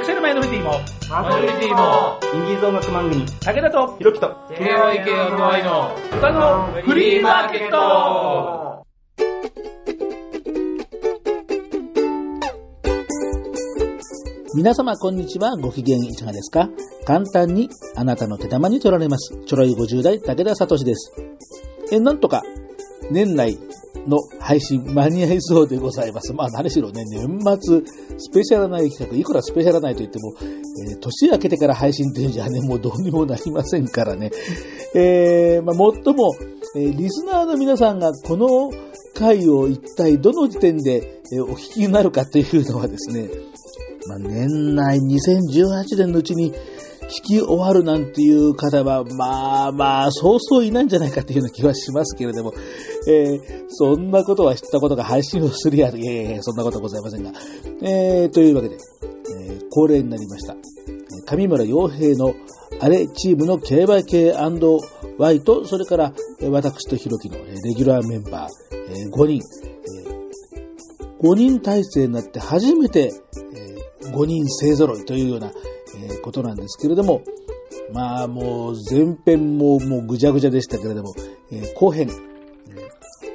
クシャルマイノリティも、マジョリティも、インディーズ音楽番組、武田と、ひろきと、KYK&Y の歌のフリーマーケット皆様こんにちは。ご機嫌いかがですか？簡単にあなたの手玉に取られます。ちょろい50代武田聡です。え、なんとか年内の配信間に合いそうでございます。まあ何しろね、年末スペシャルナイ企画、いくらスペシャルナイと言っても、えー年明けてから配信っていうんじゃね、もうどうにもなりませんからね。えー、まあ、もっとも、えーリスナーの皆さんがこの回を一体どの時点で、えお聞きになるかというのはですね、まあ、年内2018年のうちに聞き終わるなんていう方は、まあまあ、そうそういないんじゃないかというような気はしますけれども、えーそんなことは知ったことが配信をするや、いやいやいやそんなことはございませんが。えーというわけで、えー恒例になりました。上村洋平のあれチームの KYK&Y と、それから私とひろきのレギュラーメンバー、5人、5人体制になって初めて、5人勢揃いというような、ことなんですけれども、まあもう前編ももうぐちゃぐちゃでしたけれども、後編、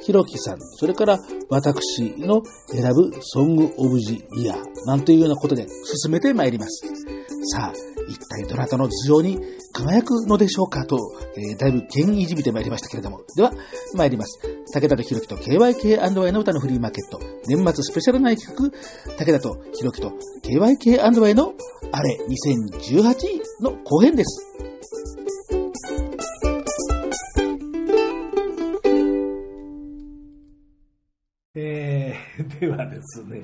ひろきさん、それから私の選ぶソングオブジイヤーなんていうようなことで進めてまいります。さあ、一体どなたの頭上に輝くのでしょうかと、えーだいぶ剣いじみてまいりましたけれども。では、参ります。武田とひろきと KYK&Y の歌のフリーマーケット。年末スペシャルナイト企画、武田とひろきと KYK&Y のあれ2018の後編です。ではですね、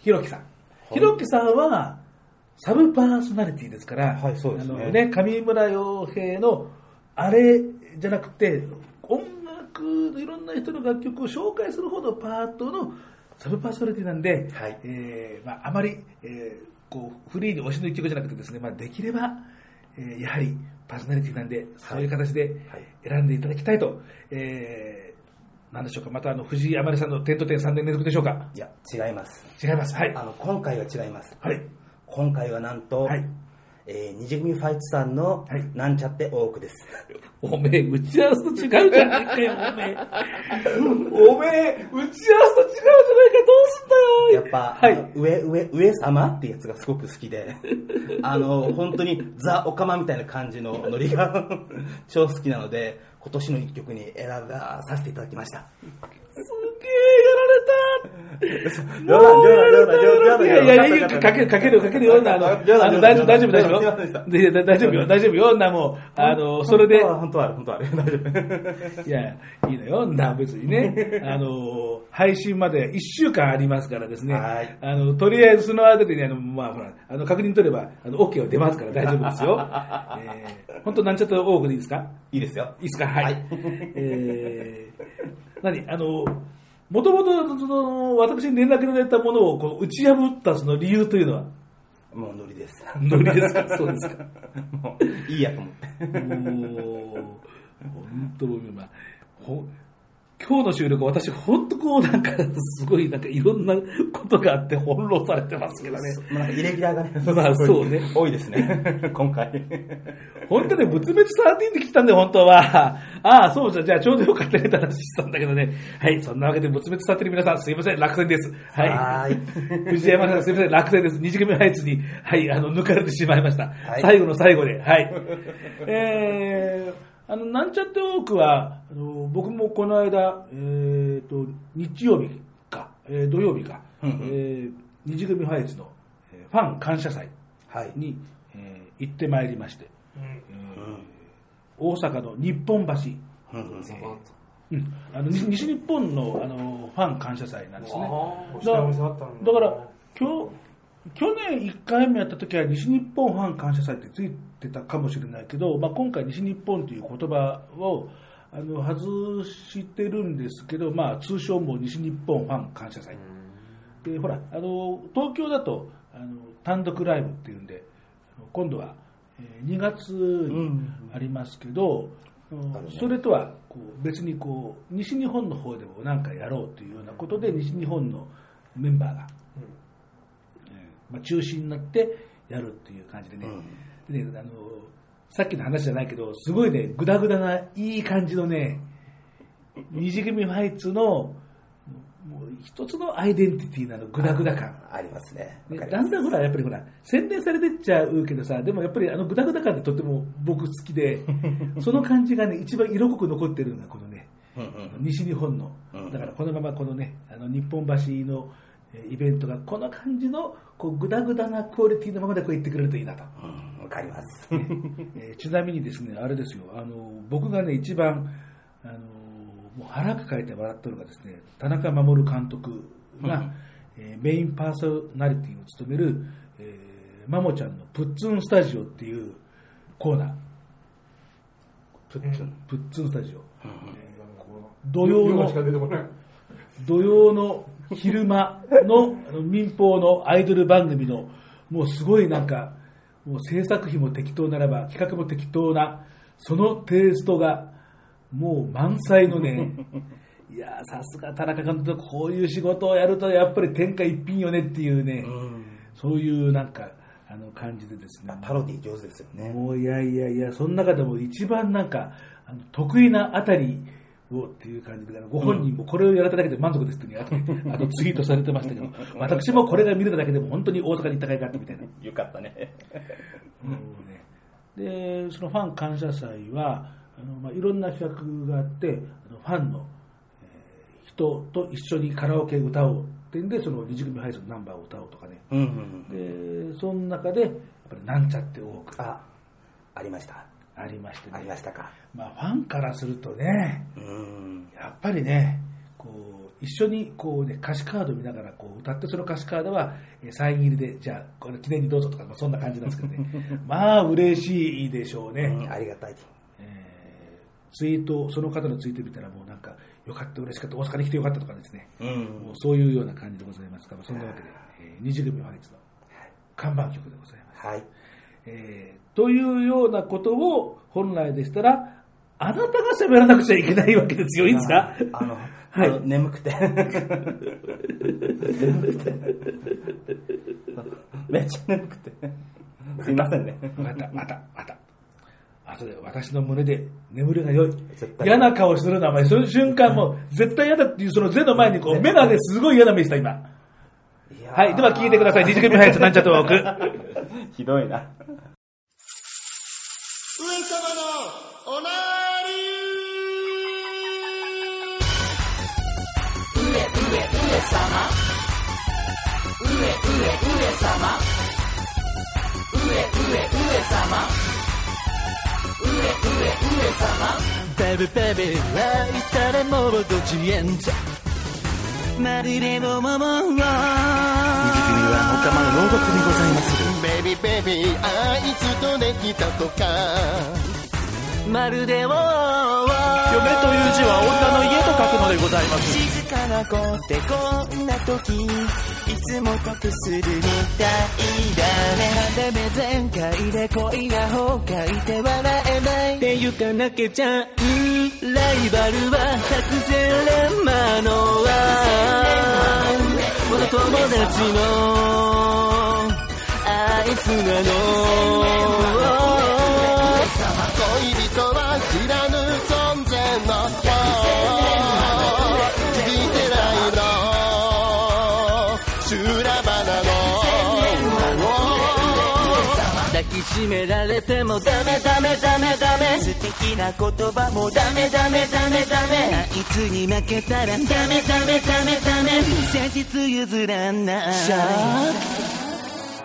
ひろきさん。ひろきさんは、サブパーソナリティですから、はいそうですね。あのね、上村洋平の、あれじゃなくて、音楽のいろんな人の楽曲を紹介するほどパートのサブパーソナリティなんで、はい。えーまあ、あまり、えーこうフリーで推しの一曲じゃなくてですね、まあ、できれば、えーやはりパーソナリティなんで、そういう形ではい。選んでいただきたいと、えー、なんでしょうか、またあの藤井あまりさんの点と点3年連続でしょうか？いや、違います。違います。はい。あの、今回は違います。はい。今回はなんと、はいえー、二次組ファイトさんの、はいなんちゃって多くです。おめえ、打ち合わせと違うじゃねえかよ、おめえ。おめえ、打ち合わせと違うじゃないか、どうすんだよ。やっぱ、はい上、上、上様ってやつがすごく好きで、あの、本当にザ・オカマみたいな感じのノリが超好きなので、今年の一曲に選ばさせていただきました。すげえ、やら。冗談、冗談、冗談、冗談。いやいやかける、かける、かけるよ。あの、あの大丈夫、大丈夫、大丈夫よ。で大丈夫よ、大丈夫よ。な、もう、あの、それで、本当は、本当は、大丈夫。いや、いいのよ。な、別にね。あの、配信まで1週間ありますからですね。はいあの、とりあえずその間でね、あの、まあ、ほら、あの、確認取れば、あの、OK は出ますから大丈夫ですよ。えー、本当なんちゃって多くでいいですかいいですよ。いいですかはい。はいえー、何あの、もともと、私に連絡いただいたものをこう打ち破ったその理由というのは、もうノリです。ノリですか？そうですか。もう、いいやと思って。もう、本当に、まあ、ほ今日の収録、私、本当こう、なんか、すごい、なんか、いろんなことがあって、翻弄されてますけどね。まあ、イレギュラーがね、まあそうね多いですね、今回。本当ね、仏滅13で来たんで、本当は。ああ、そうじゃ、じゃあ、ちょうどよかったねって話したんだけどね。はい、そんなわけで、仏滅13の皆さん、すいません、落選です。はい。は 藤山さん、すいません、落選です。二次組ハイツに、はい、あの、抜かれてしまいました。はい最後の最後で、はい。えー、あの、なんちゃって多くは、あの僕もこの間、えーと、日曜日か、えー土曜日か、うんうん。えー二次組ファイツの、えーファン感謝祭はい。に、えー行ってまいりまして、うん。大阪の日本橋、うんうん。うん、あの西西日本のあのファン感謝祭なんですね。あだ。だから今日去年1回目やった時は西日本ファン感謝祭ってついてたかもしれないけど、まあ、今回西日本という言葉をあの外してるんですけど、まあ、通称も西日本ファン感謝祭。でほらあの東京だとあの単独ライブっていうんで今度は、えー2月にありますけど、あるねそれとはこう別にこう西日本の方でも何かやろうというようなことで西日本のメンバーが、えーまあ、中心になってやるっていう感じでね,、でねあのさっきの話じゃないけどすごいねグダグダないい感じのね二次組ファイツのもう一つのアイデンティティなのグダグダ感。ありますね。だんだんほら、やっぱりほら、洗練されてっちゃうけどさ、でもやっぱりあのグダグダ感ってとっても僕好きで、その感じがね、一番色濃く残ってるのがこのね、うんうん西日本の。うん、だからこのままこのね、あの日本橋のえーイベントがこの感じのこうグダグダなクオリティのままでこう言ってくれるといいなと。うんわかります。えーちなみにですね、あれですよ、あの僕がね、一番あのもう腹抱えて笑ったのがですね、田中守監督が、えーメインパーソナリティを務める、えー、マモちゃんのプッツンスタジオっていうコーナー、プッツン。プッツンスタジオ。土土曜の。土曜の昼間のあの民放のアイドル番組の、もうすごいなんか、もう制作費も適当ならば、企画も適当な、そのテイストが、もう満載のね、いやーさすが田中監督、こういう仕事をやると、やっぱり天下一品よねっていうね、そういうなんか、あの感じでですね。パロディ上手ですよね。もういやいやいや、その中でも一番なんか、あの得意なあたりをっていう感じで、ご本人もこれをやられただけで満足ですってあのツイートされてましたけど、私もこれが見れただけでも本当に大阪に行った甲斐があったみたいな。よかったね。で、そのファン感謝祭は、あのまあ、いろんな企画があって、あのファンの、えー人と一緒にカラオケ歌おうっていうんで、その二次組配送のナンバーを歌おうとかね。で、その中で、やっぱりなんちゃって多くあ、ありました。ありましてね。ありましたか。まあ、ファンからするとね、うん。やっぱりね、こう一緒にこう、ね、歌詞カード見ながらこう歌って、その歌詞カードはえーサイン入りで、じゃあ、これ記念にどうぞとか、まあ、そんな感じなんですけどね、まあ、嬉しいでしょうね。うんありがたい。えーツイート、その方のツイート見たら、もうなんか、よかった、嬉しかった、大阪に来てよかったとかですね、うんもうそういうような感じでございますから、そんなわけで、えー二次組ファイツの看板曲でございます。はい。えーというようなことを本来でしたら、あなたが喋らなくちゃいけないわけですよ、いいですか？あの、はい眠くて。眠くて。めっちゃ眠くて。すいませんね。また、また、また。後で私の胸で眠りが良い嫌な顔するな、お前。その瞬間もう絶対嫌だっていうそのゼの前にこう、目がね、すごい嫌な目した、今。はい、では聞いてください。二次組配列なんちゃって多く。ひどいな。おなーりベベベベ愛されもどちえんざまるでのままは。水組はおかまの朗読でございます。ベビーベビーあいつとできたとかまるでを嫁という字は女の家と書くのでございます。静かな子ってこんな時いつも得するみたいだねでめ全開で恋が崩壊で笑えないって言かなきゃちゃう。ライバルは百戦錬磨のは元友達のあいつなのしめられてもダメダメダメダメ。素敵な言葉もダメダメダメ。ダメあいつに負けたらダメダメダメダメ。先日譲らない。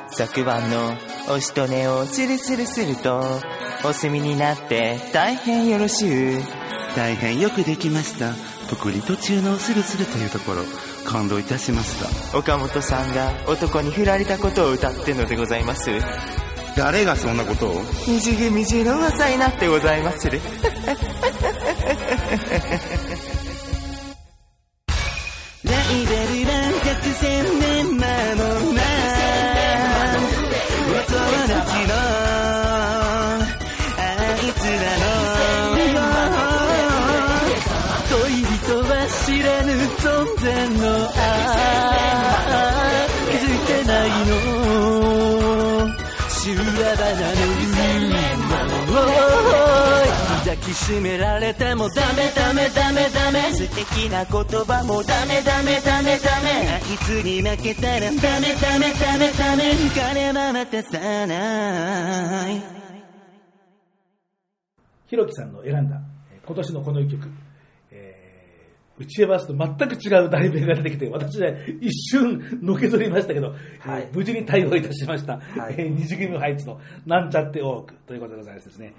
昨晩のおしとねをスルスルするとお墨になって大変よろしゅう。大変よくできました。特に途中のスルスルというところ感動いたしました。岡本さんが男に振られたことを歌ってのでございます。誰がそんなことを？みじぐみじの技になってございます。るライバルは百戦錬磨ののあ気づいてないの。修羅場なのに。抱きしめられてもダメダメダメダメ素敵な言葉もダメダメダメダメあいつに負けたらダメダメダメダメ金は渡さないひろきさんの選んだ今年のこの一曲、打ち合わせと全く違う題名が出てきて、私は一瞬のけぞりましたけど、はいえー無事に対応いたしました。はいえー二次組ハイツのなんちゃって多くということでございますですね。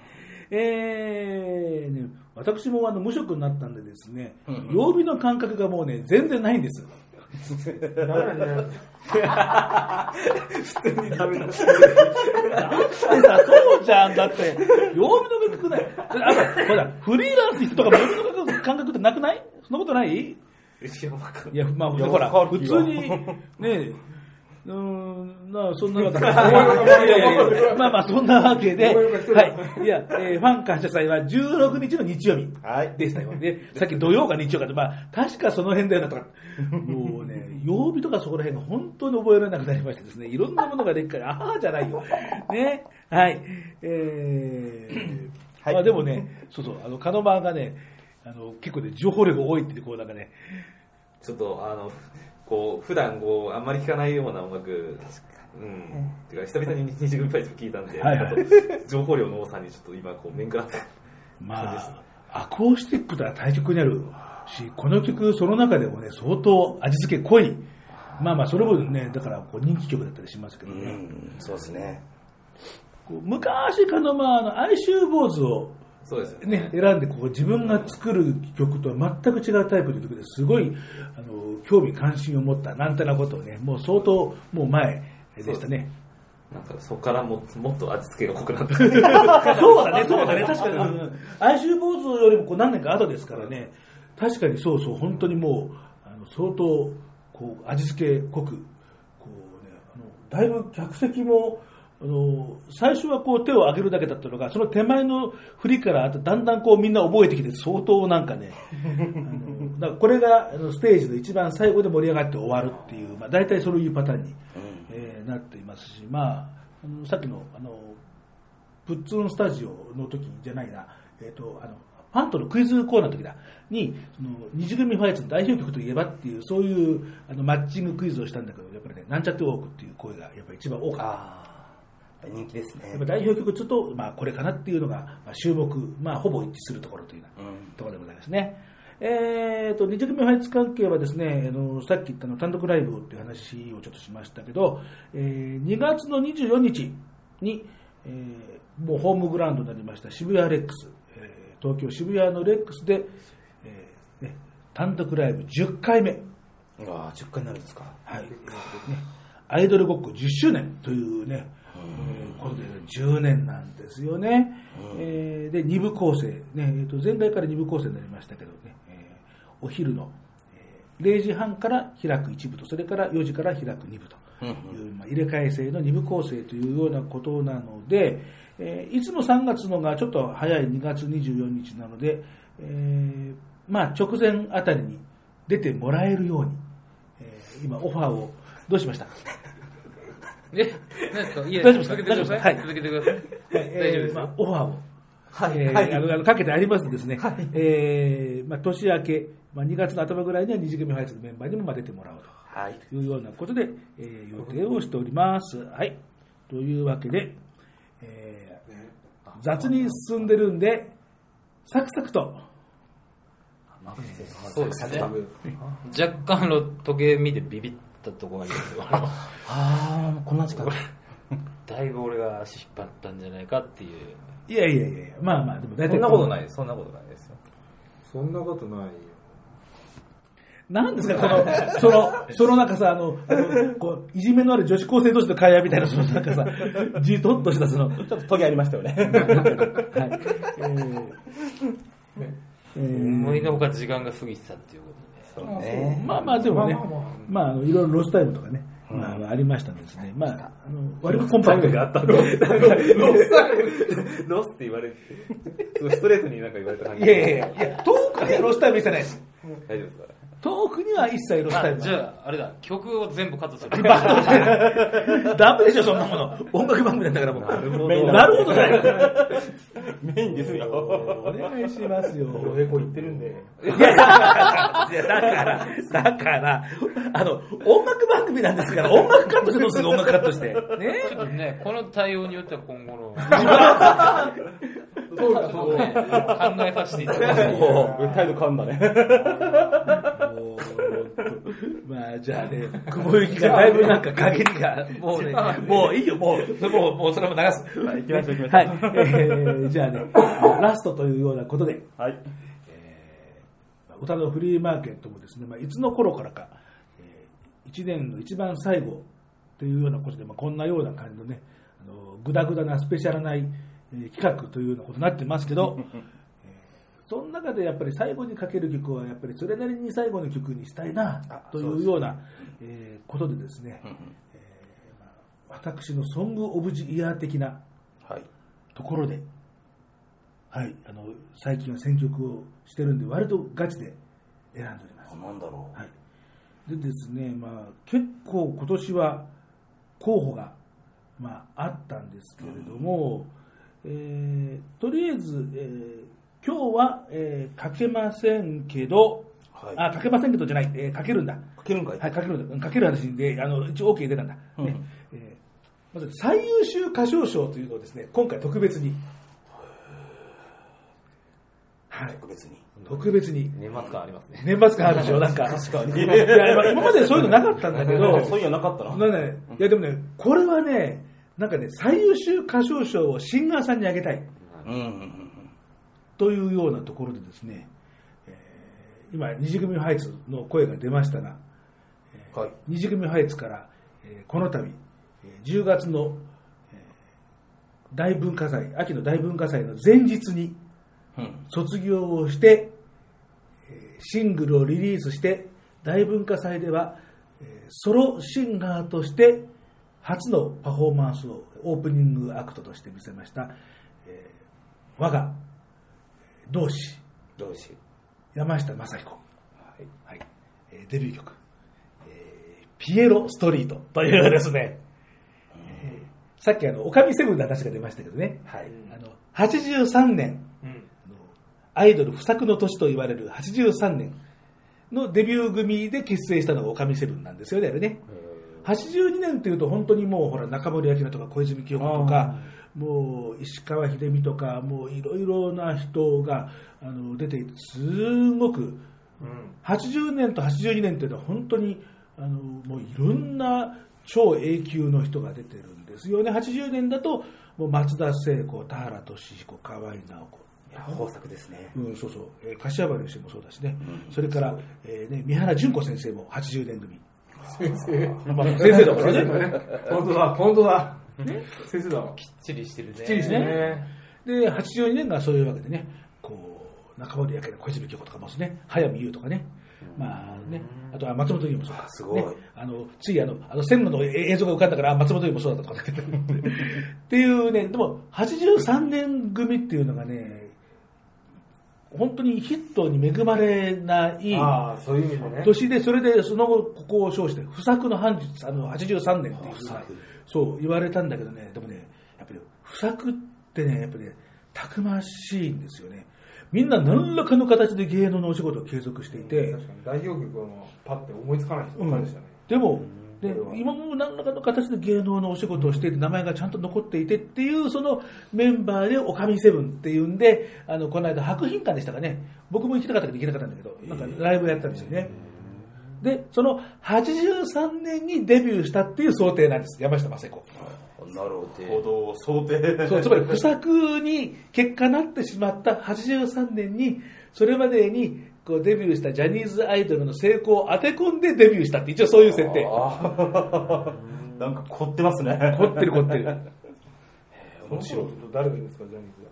えーね、私もあの無職になったんでですね、曜日の感覚がもうね、全然ないんです。普通にダメだ。だってさ、そうじゃん。だって、曜日の感覚ない。あと、ほら、フリーランスとかも曜日の感覚ってなくない？そんなことない？いや、まあ、ほら、普通に、ねうーん、なあ、そんなわけで。まあまあ、そんなわけで、はい。いや、えーファン感謝祭は16日の日曜日はいでしたよね。さっき土曜か日曜かって、まあ、確かその辺だよなとか、もうね、曜日とかそこら辺が本当に覚えられなくなりましてですね、いろんなものがでっかい、ああじゃないよ。ね。はい。えー、はいまあでもね、そうそう、あの、カノマがね、あの、結構ね、情報量が多いってこうなんかね、ちょっとあのこう普段こうあんまり聞かないような音楽。うん、てか久々に二次組ファイス聞いたんで、はいはい。情報量の多さにちょっと今こう面食らってまあ、アコースティックとは対極にあるし、この曲、その中でもね、相当味付け濃い。まあまあ、それもね、だからこう人気曲だったりしますけどうね。ん、そうですね。こう昔、カノマの哀愁坊主をそうですよね。ね、選んでこう自分が作る曲とは全く違うタイプの曲ですごいあの興味関心を持ったなんてなことをねもう相当もう前でしたね。なんかそこからももっと味付けが濃くなって そうだねそうだね。確かに、うん哀愁坊主よりもこう何年か後ですからね。確かにそうそう。本当にもうあの相当こう味付け濃くこう、ね、あのだいぶ客席もあの最初はこう手を上げるだけだったのがその手前の振りからあとだんだんこうみんな覚えてきて相当なんかねあのだからこれがあのステージの一番最後で盛り上がって終わるっていう、まあ、大体そういうパターンに、えーなっていますし、まあ、あのさっきのあのプッツンスタジオの時じゃないな、えっとあのファンとのクイズコーナーの時だにその二次組ファイツの代表曲といえばっていうそういうあのマッチングクイズをしたんだけどやっぱりねなんちゃって多くっていう声がやっぱり一番多かった。人気ですね。代表曲ちょっと、まあ、これかなっていうのが、まあ、注目、まあ、ほぼ一致するところというようなうんところでございますね。えー、と、二次組ファイツ関係はですね、あの、さっき言ったの単独ライブっていう話をちょっとしましたけど、えー2月の24日に、えーもうホームグラウンドになりました渋谷レックス、えー東京渋谷のレックスで、えーね、単独ライブ10回目、ああ、10回になるんですか。はい、ね、アイドルごっこ10周年というね、えーことで10年なんですよね。えーで、2部構成、ね、えーと前回から2部構成になりましたけどね、えーお昼の、えー0時半から開く1部と、それから4時から開く2部という、まあ、入れ替え制の2部構成というようなことなので、えーいつも3月のがちょっと早い2月24日なので、えーまあ、直前あたりに出てもらえるように、えー今オファーをどうしました？え、何ですか？いえ、大丈夫です続けてください。大丈夫ですはい。続けてください。はい。大丈夫ですえーまあ、オファーを、はい。えーはい。あのあのかけてありますんでですね、えーまあ、年明け、まあ、2月の頭ぐらいには二次組ファイツのメンバーにもまあ出てもらおうはい。というようなことで、えー予定をしております。はい。というわけで、えー雑に進んでるんで、サクサクと、そうですね。若干あの時計見てビビったところがいいですよ。あのああ、こんな時間。だいぶ俺が足引っ張ったんじゃないかっていう。いやいやいやまあまあ、でも大体。そんなことないですそんなことないですよそんなことないよ。なんですか、この、その、そのなんかさ、あの、あのこう、いじめのある女子高生同士の会話みたいな、そのなんかさ、じとっとしたその、ちょっとトゲありましたよね。はい。えーえー思いのほか時間が過ぎてたっていうことで。ね。まあまあでもね、まあ、あのいろいろロスタイムとかね、まあ、ありましたんですね。まあ、あの割とコンパクト。があったんでロスタイムロスって言われて。すごいストレートになんか言われた感じ。いやいやいや、遠くからロスタイムしてないです。大丈夫ですか？トークには一切ロスタイムはあじゃあ、あれだ、曲を全部カットする。ダメでしょ、そんなもの。音楽番組なんだからもう。なるほど。なるほどだよ。メインですよ。お願いしますよ。おへこ言ってるんで。いや、だから、だから、あの、音楽番組なんですから、音楽カットしてどうする音楽カットして。ねちょっとね、この対応によっては今後の、そうか、そうか。考えさせていただきます。態度変わんだね。も うまあ、じゃあね、雲行きがだいぶなんか陰りが、もうね、もういいよ、もう、もう、もうそれも流す。行きましょう行きましょうはい。えーじゃあね、ラストというようなことで、はい。歌のフリーマーケットもですね、まあ、いつの頃からか、え1年の一番最後というようなことで、まあ、こんなような感じのね、あのグダグダなスペシャルな、えー企画というようなことになってますけど、えーその中でやっぱり最後にかける曲はやっぱりそれなりに最後の曲にしたいなというような、えーことでですね、私のソング・オブ・ジ・イヤー的なはい。ところで、はい、あの最近は選曲をしてるんで割とガチで選んでおります。なんだろはい、でですね、まあ、結構今年は候補が、まあ、あったんですけれども、えーとりあえず、えー今日は、えーかけませんけど、はいあかけませんけどじゃない、えーかけるんだ。かけるんかい？はい、かけるんだ。うんかける話で、あの一応 OK 出たんだ。うんねえーまず最優秀歌唱賞というのをですね、今回特別に。はい、特別に。特別に。年末感ありますね。年末感あるでしょ、なんか。確かに。今までそういうのなかったんだけど、そういうのなかったな。なね、いやでもね、これはね、なんかね、最優秀歌唱賞をシンガーさんにあげたいうんうんうんというようなところでですね、えー今、二次組ハイツの声が出ましたが、うん。はい。二次組ハイツから、えーこの度、えー10月の、えー大文化祭、秋の大文化祭の前日にうん。卒業をして、えーシングルをリリースして、大文化祭では、えーソロシンガーとして初のパフォーマンスをオープニングアクトとして見せました、えー我が同志。どうし山下正彦、はい。えーデビュー曲、えーピエロストリート。というですね、えーさっきあの、おかみセブンの話が出ましたけどね、はい。あの83年、うん。アイドル不作の年と言われる83年のデビュー組で結成したのがおかみセブンなんですよね、あれね。82年っていうと本当にもうほら中森明菜とか小泉清子とかもう石川秀美とかもういろいろな人があの出ていてすごく80年と82年っていうのは本当にあのもういろんな超 A 級の人が出てるんですよね。80年だともう松田聖子田原俊彦河合直子。豊作ですね。うん、そうそう、えー柏原芳恵もそうだしね、それから、えーね、三原純子先生も80年組、先生。まあ、先生だからね、本当だ、本当だ。先生だ。わ。きっちりしてるね。きっちりしてね。で82年がそういうわけでね、こう中森明菜、小泉京子とかもね、早見優とかね、まあね、あとは松本優もそうだ、すごい。ね、あのついあのあの線路の映像が浮かんだから、あ松本優もそうだったとかね っていうね、でも83年組っていうのがね、本当にヒットに恵まれない。年で、それでその後、ここを称して、不作の半日、あの、83年っていうそう言われたんだけどね、でもね、やっぱり不作ってね、やっぱりね、たくましいんですよね。みんな何らかの形で芸能のお仕事を継続していて、確かに代表曲はパッて思いつかない人ばっかりでしたね。でも、で今も何らかの形で芸能のお仕事をしていて、名前がちゃんと残っていてっていう、そのメンバーで、おかみセブンっていうんで、あの、この間、博品館でしたかね、僕も行きたかったけど行けなかったんだけど、なんかライブやったんですよね。で、その83年にデビューしたっていう想定なんです、山下聖子。なるほど。想定。そうつまり不作に結果なってしまった83年に、それまでにこうデビューしたジャニーズアイドルの成功を当て込んで。デビューしたって、一応そういう設定。あーなんか凝ってますね。凝ってる凝ってる。面白い。誰がいいんで。すか、ジャニーズは。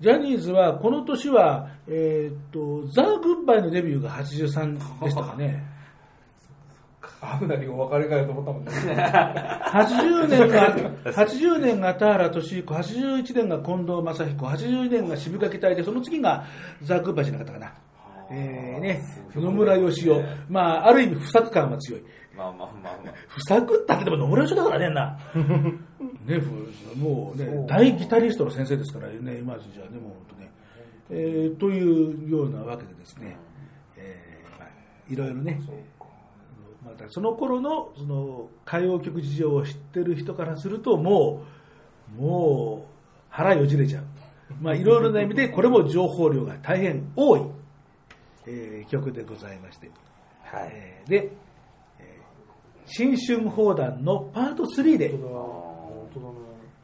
ジャニーズはこの年は、えーっと、ザ・グッバイのデビューが83で。したかね。あんなにお別れかよと思ったもんね。80年が、80年が田原俊彦、81年が近藤正彦、82年が渋垣隊で、その次がザ・グッバイじゃなかったかな。えーね、野村義雄。まあ、ある意味不作感は強い。まあまあまあまあ。不作ったってでも野村義雄だからねんな。ね、ふもうね、大ギタリストの先生ですからね、今じゃね、もう本当ね。えーというようなわけでですね、えーまあ、いろいろね、またその頃のその歌謡曲事情を知ってる人からするともうもう腹よじれちゃう、まあ、いろいろな意味でこれも情報量が大変多い、えー曲でございまして、えーで、えー新春砲弾のパート3で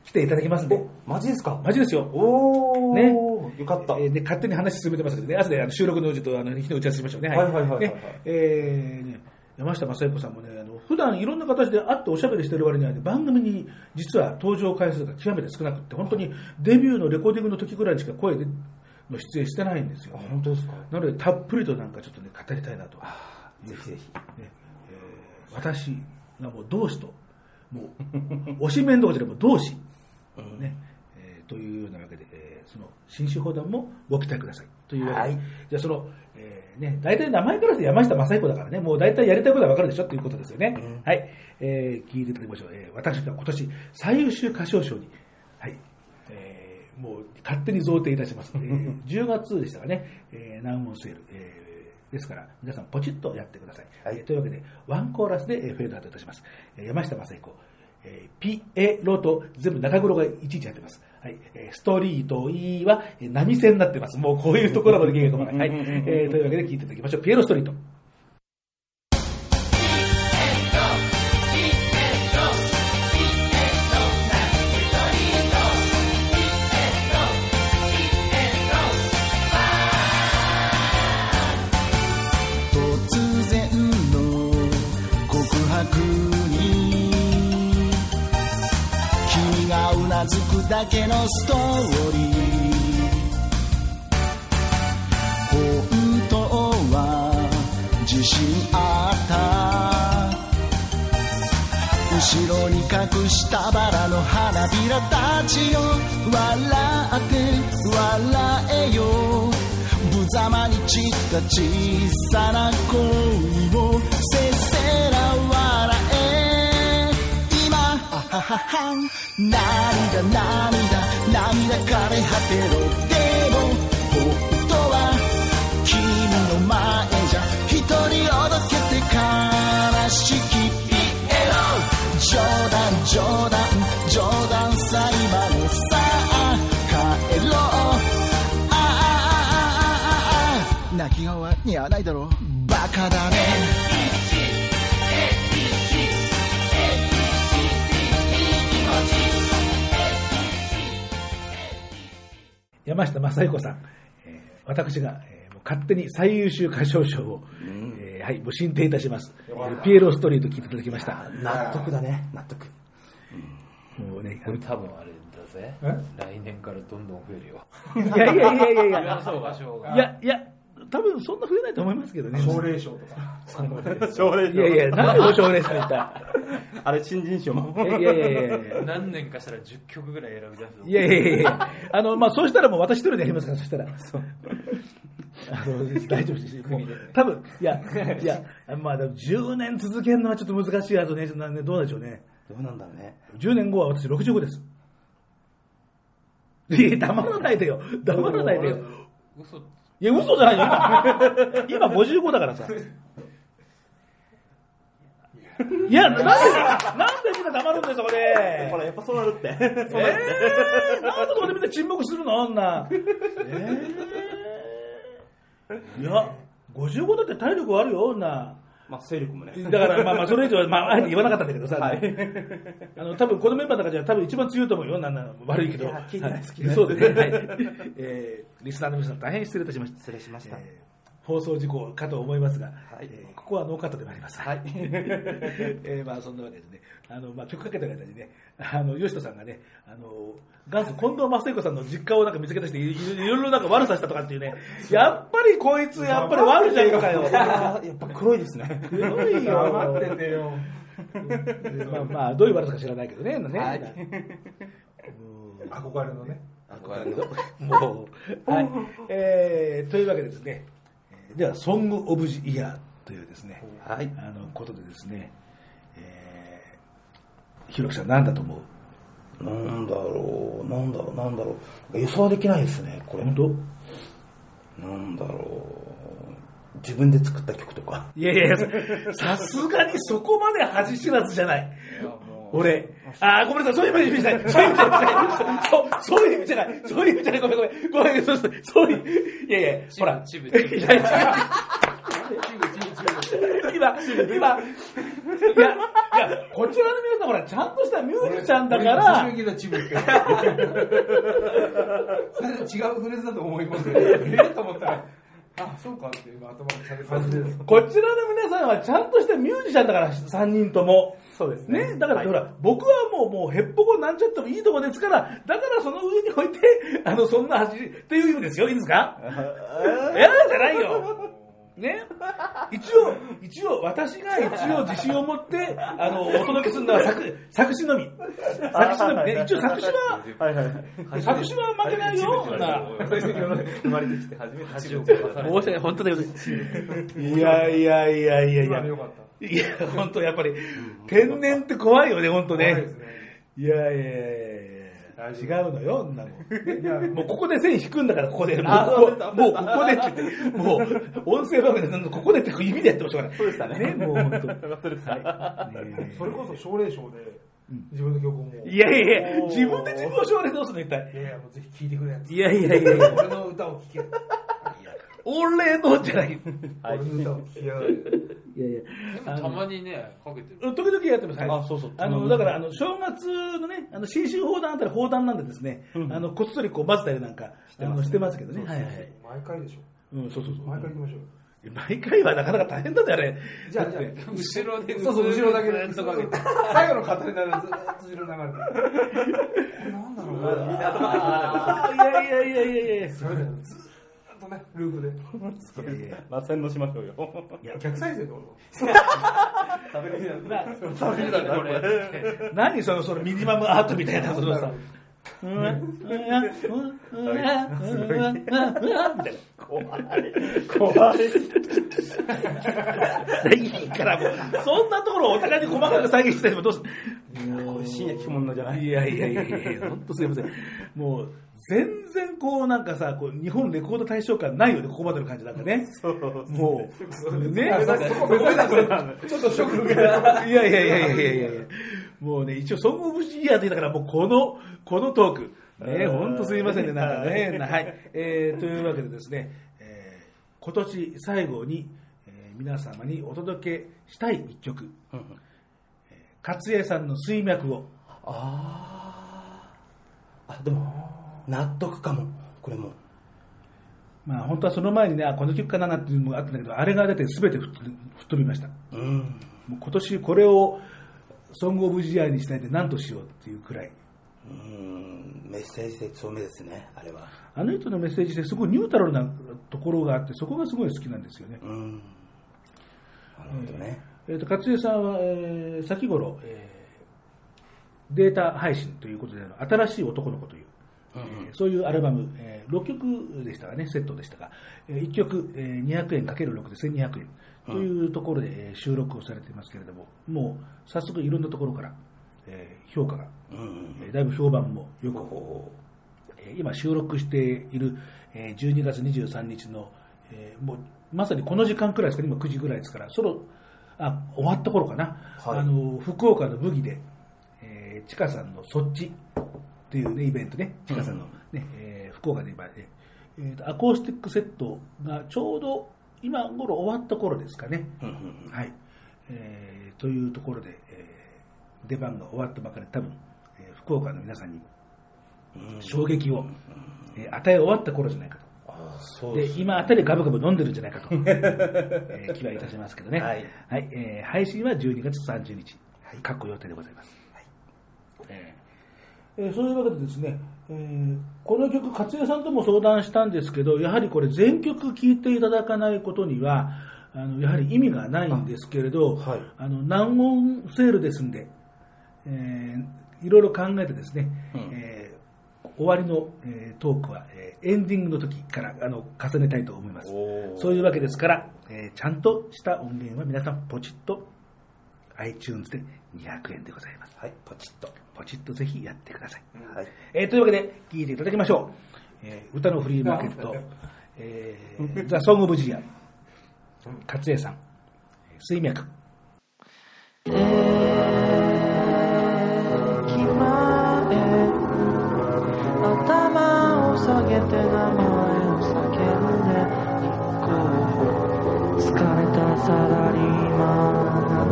来ていただきますんで。マジですか？マジですよ。おー、ね。よかった。えーで勝手に話進めてますけどね、後であの収録のちょっとあの日の打ち合わせしましょうね。はいはいはいはいはい。ねえーね山下正彦さんもね、あの普段いろんな形で会っておしゃべりしてる割には、ね、番組に実は登場回数が極めて少なくって、本当にデビューのレコーディングの時ぐらいにしか声での出演してないんですよ、ね。本当ですか？なので、たっぷりとなんかちょっとね、語りたいなと。ぜひぜひ。ねえー私がもう同志と、もう、推しメンどころじゃなくて同志、ねえーというようなわけで、えーその新種砲弾もご期待ください。というわけで、はいじゃあその、えーね、大体名前からして山下正彦だからね、もう大体やりたいことはわかるでしょっていうことですよね。はい、えー聞いていただきましょう。えー私が今年最優秀歌唱賞に、はい、えーもう勝手に贈呈いたします。えー10月でしたかね、えー、ナウンセール、えーですから、皆さんポチッとやってください。えーというわけで、ワンコーラスでえーフェードアウトいたします。えー山下正彦、えーピエロと全部中黒がいちいち入ってます。はい。えーストリート E はえー波線になってます。もうこういうところまで芸が細かい。はい。えーというわけで聞いていただきましょう。ピエロストリート。ストーリー。本当は自信あった。後ろに隠したバラの花びらたちよ笑って笑えよ。無様に散った小さな恋を涙涙涙枯れ果てろでも本当は君の前じゃ一人おどけて悲しきピエロ。冗談冗談冗談さ今のさあ帰ろう。ああああああ。泣き顔は似合わないだろう。バカだね。山下正彦さん、えー私が、えーもう勝手に最優秀歌唱賞を、えーはい、もう進呈いたします。えーピエロストリート聞いていただきました。納得だね、納得。もうね、これ多分あれだぜ。来年からどんどん増えるよ。いやいやいやいやいや、い やいや、多分そんな増えないと思いますけどね。奨励賞とか。奨励 いやいや、なんでお奨励賞言った？あれ、新人賞も。いやいやいやいや。何年かしたら10曲ぐらい選び出すぞいやいやいやあの、まあ、そうしたらもう私一人でやりますから、そしたら。あの、大丈夫です。もう多分、いや、いや、まあ、でも10年続けるのはちょっと難しいやつね、なんでどうでしょうね。どうなんだろうね。10年後は私65です。いや、黙らないでよ。黙らないでよ。嘘いや、嘘じゃないよ。今、今55だからさ。いや、なんで、なんでみんな黙るんだよ、そこで。ほら、やっぱそうなるって。えー、なんでそこでみんな沈黙するの？あんな。えー、いや、55だって体力あるよ、女。まあ、勢力もね。だから、まあまあ、それ以上は、まあ、あえて言わなかったんだけどさ、はい あの、多分このメンバーの中では多分一番強いと思うよ、なんな悪いけど。いや聞いてないですは聞いそうですね。はい。えー、リスナーの皆さん大変失礼いたしました。失礼しました。えー放送事故かと思いますが、はいえーここはノーカットでもあります。はいえーまあそんなわけでね、あの、まあ曲かけた間にね、あの、吉田さんがね、あの、元祖近藤正彦さんの実家をなんか見つけ出してい、ろいろなんか悪さしたとかっていうね、やっぱりこいつ、やっぱり悪じゃんかよ。やっぱ黒いですね。黒いよ。待っててよ。でまあまあ、どういう悪さか知らないけどね。ねはいうん憧れのね。もう、はい。えー、というわけでですね、えーでは、ソング・オブ・ジ・イヤーというですね、はい。あのことでですね、えー、ひろきさん、なんだと思う？なんだろう、なんだろう、なんだろう。予想できないですね、これ。本当？なんだろう。自分で作った曲とか。いやいや、さすがにそこまで恥知らずじゃない。俺、あー、ごめんなさい、そういう意味じゃない。そういう意味じゃない。そうそういう意味じゃない。そういう意味じゃない。ごめんごめん。ごめん、そうそうそういう。いやいや、ほら。今、今、いや、いや、こちらの皆さん、ほら、ちゃんとしたミュージシャンだから、俺俺チブって。それ違うフレーズだと思い込んで、ええと思ったら、あ、そうかって今頭にされ感じです。こちらの皆さんはちゃんとしたミュージシャンだから、3人とも。そうですね、だから、ほら、僕はもう、もう、へっぽこなんちゃってもいいとこですから、だからその上に置いて、あの、そんな走り、っていう意味ですよ、いいですか？いやじゃないよ。ね。一応、一応、私が一応自信を持って、あの、お届けするのは作、作詞のみ。作詞のみね。一応作詞は、はいはい。作詞は負けないよ。な生まれてきて初めてチブ申し訳ない、本当だよ。いやいやいやいやいや。いや、本当やっぱり、天然って怖いよね、本当ねいやいやいや違うのよ、んなもん。もうここで線引くんだから、ここで。もうあこもうここでって言って、もう、音声番組で、ここでって指でやってましたから。そうでしたねね、もう本当。それこそ奨励賞で、自分の曲をもう、いやいやいや、自分で自分を奨励どうするの、一体。いやいや、もうぜひ聴いてくれやつ。いやいやいやいや、俺の歌を聴け。俺のじゃない。俺の歌を聴きやがれ。いやいや、あたのまにね、かけてる。時々やってます。はいあそうそうあの、だから、あの、正月のね、あの、新春砲弾あたり砲弾なんでですね、あの、こっそりこう混ぜたりなんか、あの、してますけどね。はいはいはい。毎回でしょ。うん、そうそうそう。毎回行きましょうよ。毎回はなかなか大変だったよね。じゃあ、じゃあ、後ろでそうそう、後ろだけで。ずっとかけて。最後の語りながらずっと後ろ流れて なんだろうな。みんな頭がああ、いやいやいやいやいや。それでずとね、ループで。いやいやまあ、洗脳しましょうよ。逆再生で俺食べる気な。な。これ。何その、そのミニマムアートみたいな、そのさ。うんうんうんうんうんうんみたい。な。怖い。怖い。い。い。からもう、そんなところをお互い。に細かく再現したりもどうすこれ深夜聞くものじゃない。い。やい。やい。やい。やい。や、ほんとすい。ません。もう、全然こうなんかさ、こう日本レコード大賞感ないよね、ここまでの感じなんかね。もう、ね。ちょっとショック受けた。いやいやいやいやいやいやもうね、一応、ソングオブジイヤーって言ったから、もうこの、このトーク。ね、ほんとすいませんね、なんかね。はい。えー、というわけでですね、えー今年最後に、えー皆様にお届けしたい一曲。えー勝江さんの水脈を。あーあ、でも、納得かも。これも。まあ本当はその前にね、あこの曲かななんていうのもあったんだけど、あれが出て全て吹っ飛びました。うん。もう今年これをソングオブジイヤーにしないで何としようっていうくらい。うん、メッセージ性強めですね、あれは。あの人のメッセージってすごいニュートラルなところがあって、そこがすごい好きなんですよね。うん。なるほどね。えー、と勝江さんは、えー先頃、えーデータ配信ということで新しい男の子という、えーそういうアルバム、えー6曲でしたかね、セットでしたが、え1曲、えー200円 ×6 で1200円。というところで、えー収録をされていますけれども、もう早速いろんなところから、えー評価が、うん。えーだいぶ評判もよく、えー今収録している、えー12月23日の、えーもうまさにこの時間くらいですかね、今9時ぐらいですから、そろあ終わった頃かな、はい。あの福岡のブギで、えー、ちかさんのそっちっていう、ね、イベントね、ちかさんの、ねえー福岡で今、ねえーとアコースティックセットがちょうど今頃終わった頃ですかね。うんうんはい、えーというところで、えー出番が終わったばかり多分、えー福岡の皆さんにうん。衝撃を、えー与え終わった頃じゃないかと。で、今あたりガブガブ飲んでるんじゃないかと、えー気はいたしますけどね。はい。えー配信は12月30日、はい、確保予定でございます。えーえーそういうわけでですね、えーこの曲、勝江さんとも相談したんですけど、やはりこれ全曲聴いていただかないことには、あのやはり意味がないんですけれど、はい。あの難音セールですんで、えーいろいろ考えてですね、うん。えー終わりの、えートークは、えーエンディングの時からあの重ねたいと思います。そういうわけですから、えーちゃんとした音源は皆さんポチッと iTunes で200円でございます。はい、ポチッと。ポチッとぜひやってください。はい。えーというわけで、聴いていただきましょう。えー歌のフリーマーケット、えーザ・ソング・オブ・ジリア、勝江さん、水脈。駅前頭を下げて名前を叫んで行こう疲れたサラリーマン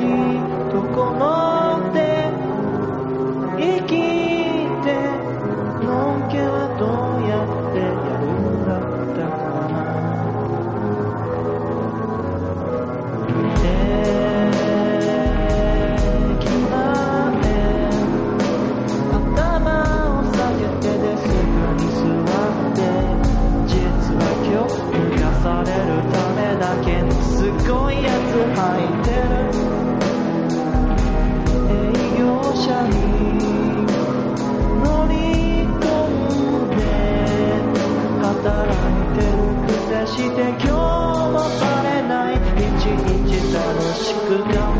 がらして今日もバレない。一日楽しく頑張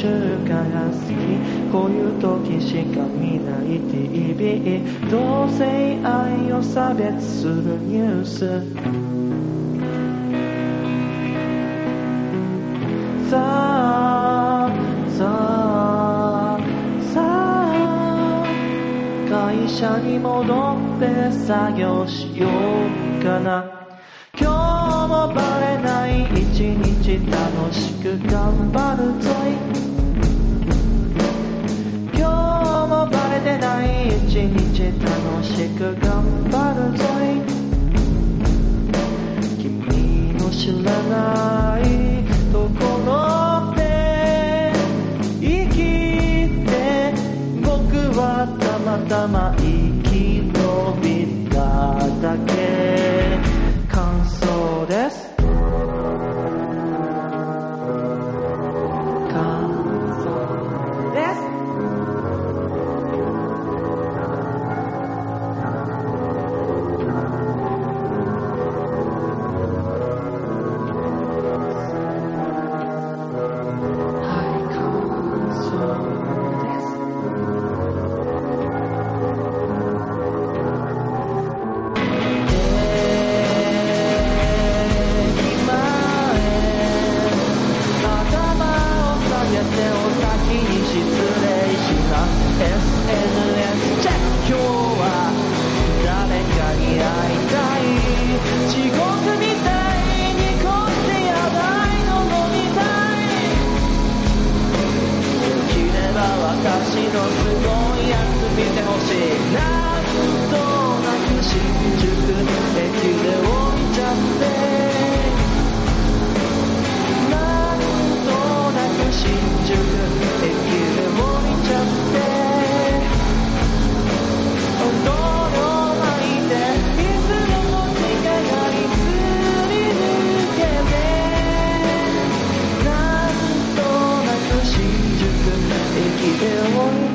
中華が好き。こういう時しか見ない。TV 同性愛を差別するニュース。さあさあさあ。会社に戻って作業しようかな。今日もバレない一日楽しく頑張るぞい。楽しく頑張るぞい。君の知らないところで生きて僕はたまたま私の都合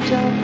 job.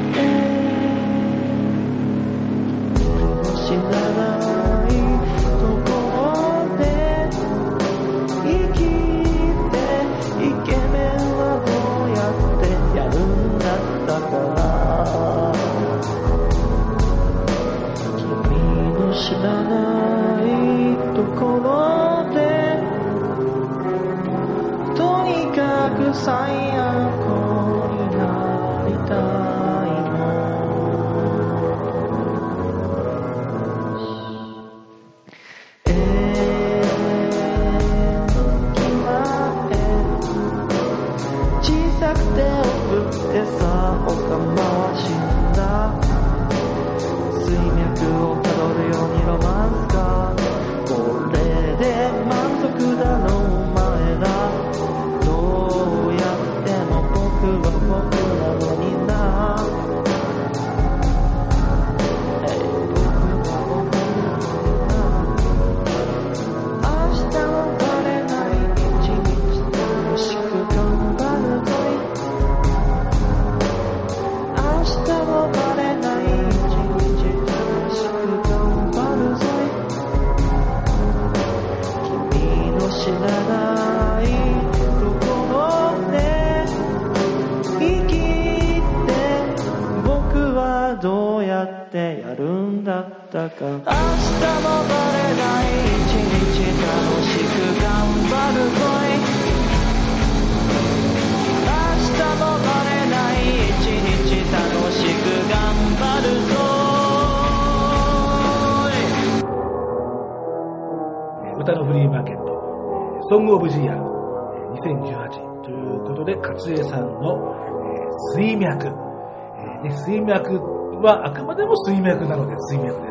水脈はあくまでも水脈なので水脈で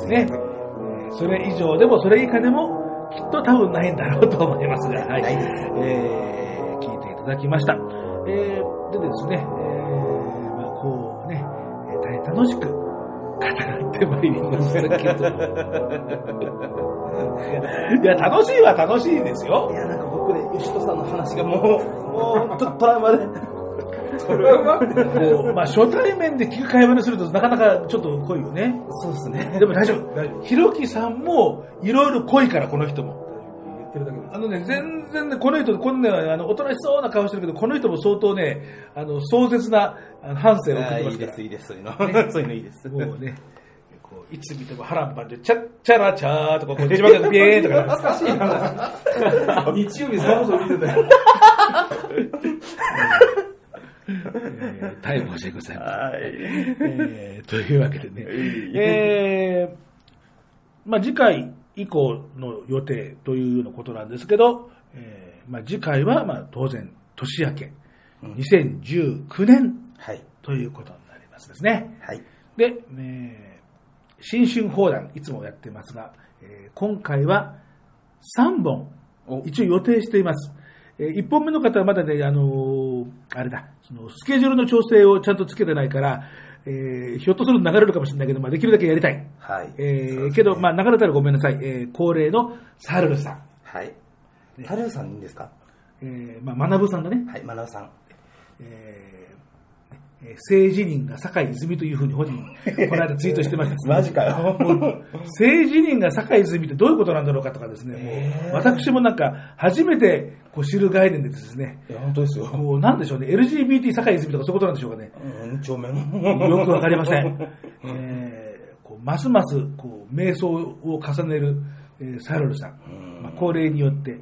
す。ね、えーそれ以上でもそれ以下でもきっと多分ないんだろうと思いますが、はい。えー聞いていただきました。えーでですね、えーまあこうね、えー大変楽しく語らってまいりましたけど いや、楽しいは楽しいですよ。いや、なんか僕ね、吉人さんの話がもう、もう、ちょっとトラウマで。それはもう、まあ、初対面で聞く会話にするとなかなかちょっと濃いよね。そうですね。でも大丈夫。ひろきさんもいろいろ濃いから、この人も。あのね、全然ね、この人、こんな、あの、おとなしそうな顔してるけど、この人も相当ね、あの、壮絶なあの反省を送ってますから。いいです、いいです、そういうの。ね そういうのいいです。もうね、こういつ見ても波乱万丈、チャッチャラチャーとか、こう字幕がビエーンとか。懐かしいな。日曜日それこそ見てたよ。えー逮捕してください。えーというわけでね、えーまあ、次回以降の予定というようなことなんですけど、えーまあ、次回はまあ当然年明け、2019年はい。ということになりますですね。はい。で、えー新春放談、いつもやってますが、えー今回は3本、一応予定しています。え1本目の方はまだね、あのーあれだ、そのスケジュールの調整をちゃんとつけてないから、えーひょっとすると流れるかもしれないけど、まあ、できるだけやりたい。はい。えーけど、まあ、流れたらごめんなさい。えー恒例のサルルさん。はい。タルさんいいんですか？えーまあ、学さんだね。はい、マナブさん。えーえー政治人が酒井泉というふうに本人、この間ツイートしてました。マジかよ政治人が酒井泉ってどういうことなんだろうかとかですね、もう私もなんか初めてこう知る概念でですね、いや、本当ですよ。こうなんでしょうね、LGBT 酒井泉とかそういうことなんでしょうかね。うん、帳面。よくわかりません。えーこうますますこう瞑想を重ねる、えーサルルさん、まあ、恒例によって、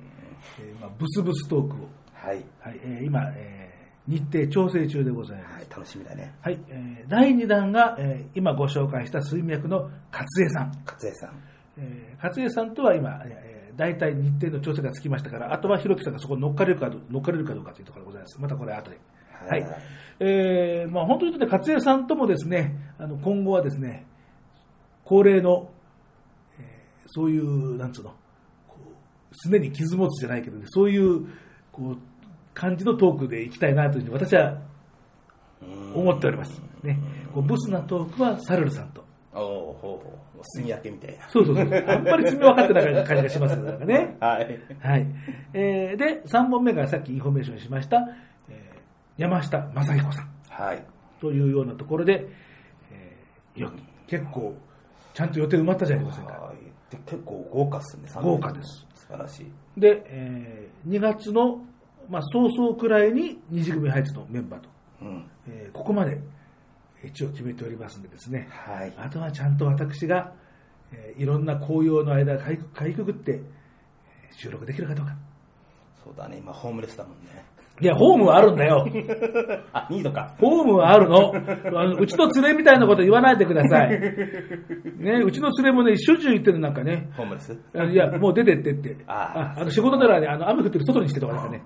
えーまあ、ブスブストークを、はい。はいえー今、えー日程調整中でございます。はい、楽しみだね。はい、えー第2弾が、えー今ご紹介した水脈の勝江さん。勝江さん。えー勝江さんとは今、えー大体日程の調整がつきましたから、あとはひろきさんがそこに乗っかれるかど乗っかれるかどうかというところでございます。またこれ後で。はい。えーまあ本当にね、勝江さんともですね、あの今後はですね、恒例の、えーそういう、なんつうの、こう常に傷持つじゃないけどね、そういう、こう、感じのトークでいきたいなというふうに私は思っております。ね。こうブスなトークはサルルさんと。おおほうほう。炭焼けみたいな。そうそうそう。あんまり罪分かってない感じがしますかね。はい。はい。えーで、3本目がさっきインフォメーションしました、えー山下正彦さんはい。というようなところで、えーよ結構、ちゃんと予定埋まったじゃありませんか。はい。で結構豪華っすね。豪華です。素晴らしい。で、え2月の、まあ、早々くらいに二次組配置のメンバーと、うん。えーここまで一応決めておりますんでですね、はい。あとはちゃんと私が、えーいろんな紅葉の間をかいくぐって、えー収録できるかどうか。そうだね、今ホームレスだもんね。いや、ホームはあるんだよ。あ、ニードか。ホームはあるの。うちの連れみたいなこと言わないでください。ね、うちの連れもね、しょっちゅう言ってるなんかね。ホームレス？あいや、もう出てってって。あああの仕事ならね、あの雨降ってる外にしてとかなんかね。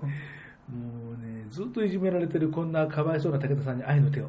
もうね、ずっといじめられてるこんなかわいそうな武田さんに愛の手を。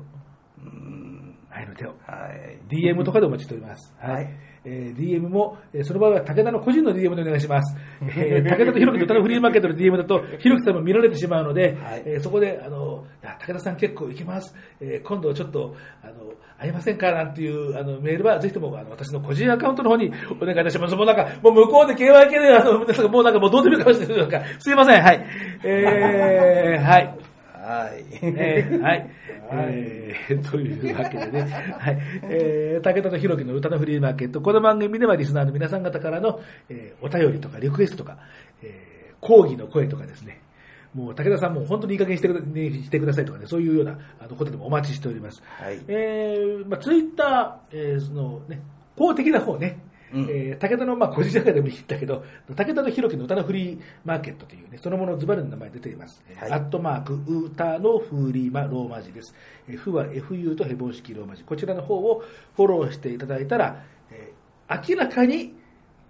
愛の手を。はい。DM とかでお待ちしております。はい。えー DM も、えーその場合は武田の個人の DM でお願いします。えー武田とひろきの歌のフリーマーケットの DM だと、ひろきさんも見られてしまうので、えーそこで、あの、いや武田さん結構行きます。えー今度ちょっと、あの、会いませんかなんていうあのメールは、ぜひともあの私の個人アカウントの方にお願いいたします。もうなんか、もう向こうで KYK で、あの、もうなんかもうどうでもいいかもしれないすいません、はい。えー、はい。はい。えーはい。えーというわけでね、はい。えー、武田とひろきの歌のフリーマーケット。この番組ではリスナーの皆さん方からの、えーお便りとかリクエストとか、えー抗議の声とかですね、もう武田さんも本当にいい加減にしてくだ,、ね、してくださいとかね、そういうようなあのことでもお待ちしております。はい。えーまあ、ツイッター、えーそのね、公的な方ね、えー武田のまあ個人社会でもいいんだけど、武田のひろきの歌のフリーマーケットというね、そのものズバリの名前出ています。えーアットマーク、歌のフリーマローマ字です。えー、フは FU とヘボン式ローマ字。こちらの方をフォローしていただいたら、えー明らかに、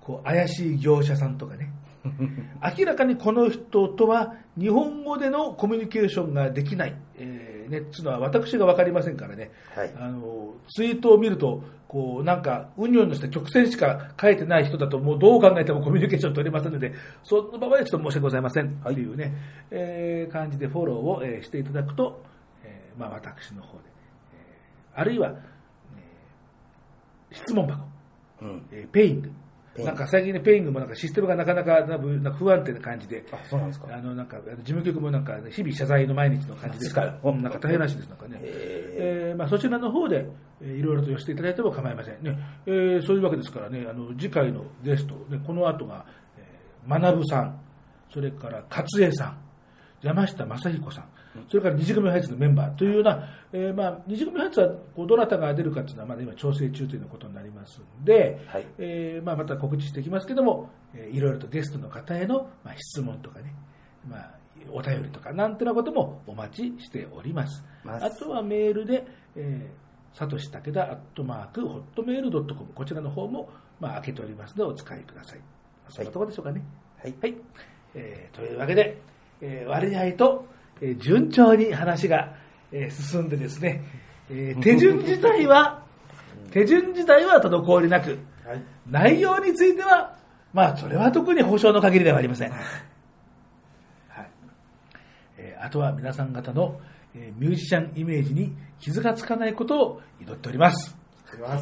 こう、怪しい業者さんとかね、明らかにこの人とは日本語でのコミュニケーションができない、えーね、つうのは私が分かりませんからね、あのツイートを見ると、こうなんか、うにょんのした曲線しか書いてない人だと、もうどう考えてもコミュニケーション取れませんので、その場合はちょっと申し訳ございません。っていうね、えー感じでフォローを、えーしていただくと、えーまあ、私の方で、えーあるいは、えー質問箱、うん。えーペイング。なんか最近ね、ペイングもなんかシステムがなかなかなんか不安定な感じで、あ、そうなんですか。あのなんか事務局もなんか日々謝罪の毎日の感じですから、うんなんか大変らしいです、なんかね。えーまあ、そちらの方で、えーいろいろと寄せていただいても構いませんね。えーそういうわけですからね、あの次回のゲスト、ね、この後が、えー、学さん、それから勝江さん、山下正彦さん、それから二次組ハイツのメンバーというような、えーまあ、二次組ハイツはこうどなたが出るかというのはまだ今調整中ということになりますんで、えーまあ、また告知していきますけども、えーいろいろとゲストの方への、まあ、質問とかね、まあ、お便りとかなんてなこともお待ちしております。あとはメールで、えー、さとし武田アットマークホットメールドットコムこちらの方も、まあ、開けておりますのでお使いください。そんなところでしょうかね。はい。えーというわけで、えー割合と、えー順調に話が、えー進んでですね、えー手順自体は、手順自体は滞りなく、内容については、まあ、それは特に保証の限りではありません。はいえーあとは皆さん方の、えーミュージシャンイメージに傷がつかないことを祈っております。それは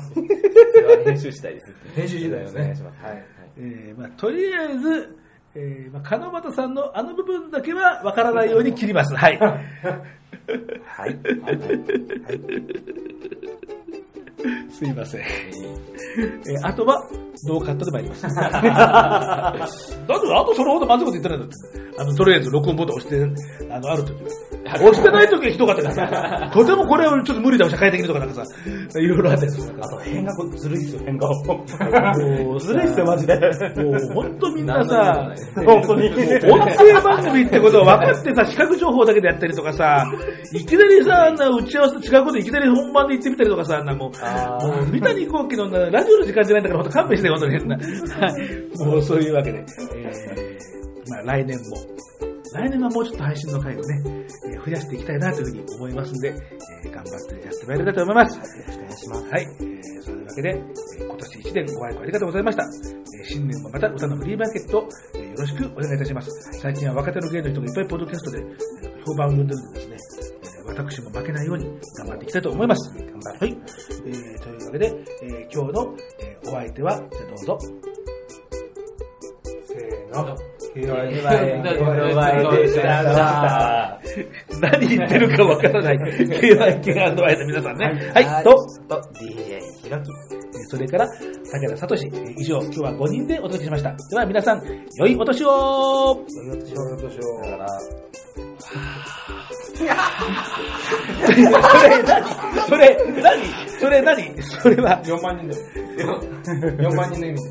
編集したいです。編集次第ですねお願いします。はい。えーまあ、とりあえず、えーまあ、金俣さんのあの部分だけはわからないように切ります。はい はい。はい。すいません。えーあとは、ノーカットで参ります。だって、あとそれほどまずいこと言ってないんだって。あの、とりあえず録音ボタン押して、あの、ある時は。押してない時はひどかったからさ、とてもこれはちょっと無理だわ、社会的にとかなんかさ、いろいろあってあと、変顔ずるいっすよ、変顔。もうずるいっすよ、マジで。もう本当みんなさ、本当に。音声番組ってことを分かってさ、視覚情報だけでやったりとかさ、いきなりさ、あんな打ち合わせと違うこといきなり本番で言ってみたりとかさ、あんなもう、もう三谷幸喜のなラジオの時間じゃないんだから、本当勘弁してよ、本当に。はいもうそういうわけで、えー、まあ来年も、来年はもうちょっと配信の回をね、えー増やしていきたいなというふうに思いますんで、えー頑張ってやってまいりたいと思います。よろしくお願いします。はい。えーそういうわけで、えー今年1年ご愛顧ありがとうございました。えー新年もまた歌のフリーマーケット、えーよろしくお願いいたします。最近は若手の芸の人がいっぱいポッドキャストで、えー評判を呼んでるんでですね、えー私も負けないように頑張っていきたいと思います。頑張る。はい。えーというわけで、えー今日の、えーお相手は、じゃあどうぞ。せーの。何言ってるかわからない。KYK アドバイス皆さんね。はい、と、と、DJ ひろき。それから、武田聡。え以上、今日は5人でお届けしました。では皆さん、良いお年をどうしよう。だから、それ何？それ何？それ何？それは。4万人だよ。4万人の意味で。